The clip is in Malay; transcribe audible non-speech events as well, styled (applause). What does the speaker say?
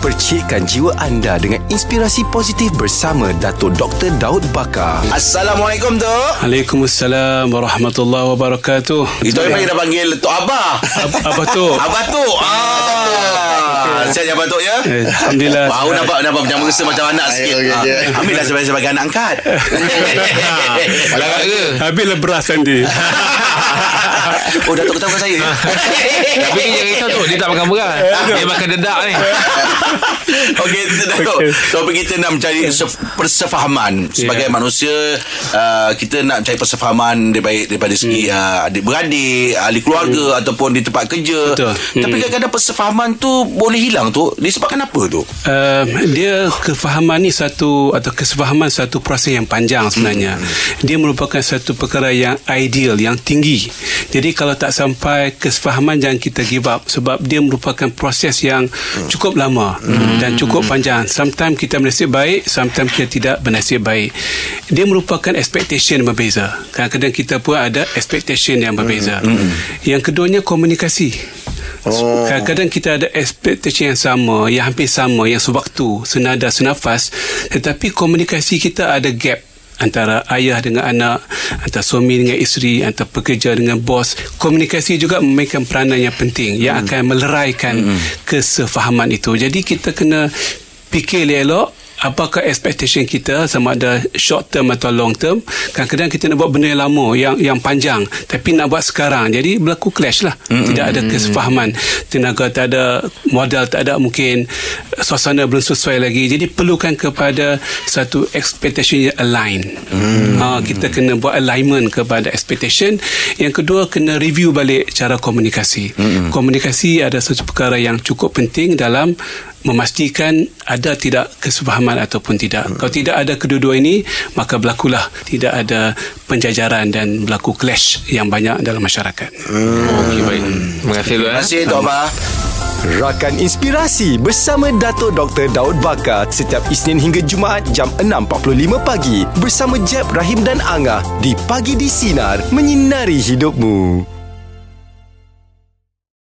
Percikkan jiwa anda dengan inspirasi positif bersama Dato' Dr. Daud Bakar. Assalamualaikum tu. Waalaikumsalam warahmatullahi wabarakatuh. Itu yang dah panggil Tok Abah. Ab- Abah tu. (laughs) Abah tu. Ah. Sihat ya Abah tu ya. Eh, Alhamdulillah. Tahu nampak nampak macam rasa macam anak sikit. okey, Ah, okey. Ambillah sebagai sebagai anak angkat. Larat (laughs) ke? Habislah beras nanti. (laughs) oh Datuk ketahukan saya. Tapi kerja risau tu Dia tak makan beras Dia makan dedak ni Okey, Datuk. Okey. Topik kita nak mencari se- persefahaman sebagai Ya. manusia. Uh, kita nak cari persefahaman daripada daripada segi uh, adik-beradik, ahli keluarga ataupun di tempat kerja. Betul. Tapi Hmm. kadang-kadang persefahaman tu boleh hilang tu disebabkan apa tu? Uh, dia kefahaman ni satu atau kesefahaman satu proses yang panjang sebenarnya. Dia merupakan satu perkara yang ideal, yang tinggi. Jadi kalau tak sampai kesefahaman jangan kita give up sebab dia merupakan proses yang cukup lama dan cukup panjang. Sometimes kita bernasib baik, sometimes kita tidak bernasib baik. Dia merupakan expectation yang berbeza. Kadang-kadang kita pun ada expectation yang berbeza. Yang keduanya komunikasi. Oh. Kadang-kadang kita ada expectation yang sama, yang hampir sama, yang sewaktu, senada, senafas, tetapi komunikasi kita ada gap antara ayah dengan anak, antara suami dengan isteri, antara pekerja dengan bos. Komunikasi juga memainkan peranan yang penting yang akan meleraikan kesefahaman itu. Jadi kita kena fikir elok apakah expectation kita sama ada short term atau long term? Kadang-kadang kita nak buat benda yang lama yang yang panjang tapi nak buat sekarang. Jadi berlaku clash lah. Mm-hmm. tidak ada kesefahaman. Tenaga tak ada modal tak ada mungkin suasana belum sesuai lagi. Jadi perlukan kepada satu expectation yang align. Mm-hmm. ha, kita kena buat alignment kepada expectation. Yang kedua kena review balik cara komunikasi. Mm-hmm. komunikasi ada satu perkara yang cukup penting dalam memastikan ada tidak kesepahaman ataupun tidak. Hmm. Kalau tidak ada kedua-dua ini, maka berlakulah tidak ada penjajaran dan berlaku clash yang banyak dalam masyarakat. Hmm. Okey baik Terima kasih Terima kasih Tok Abah. Rakan Inspirasi bersama Dato' Dr. Daud Bakar setiap Isnin hingga Jumaat jam 6.45 pagi bersama Jeb, Rahim dan Angah di Pagi di Sinar menyinari hidupmu.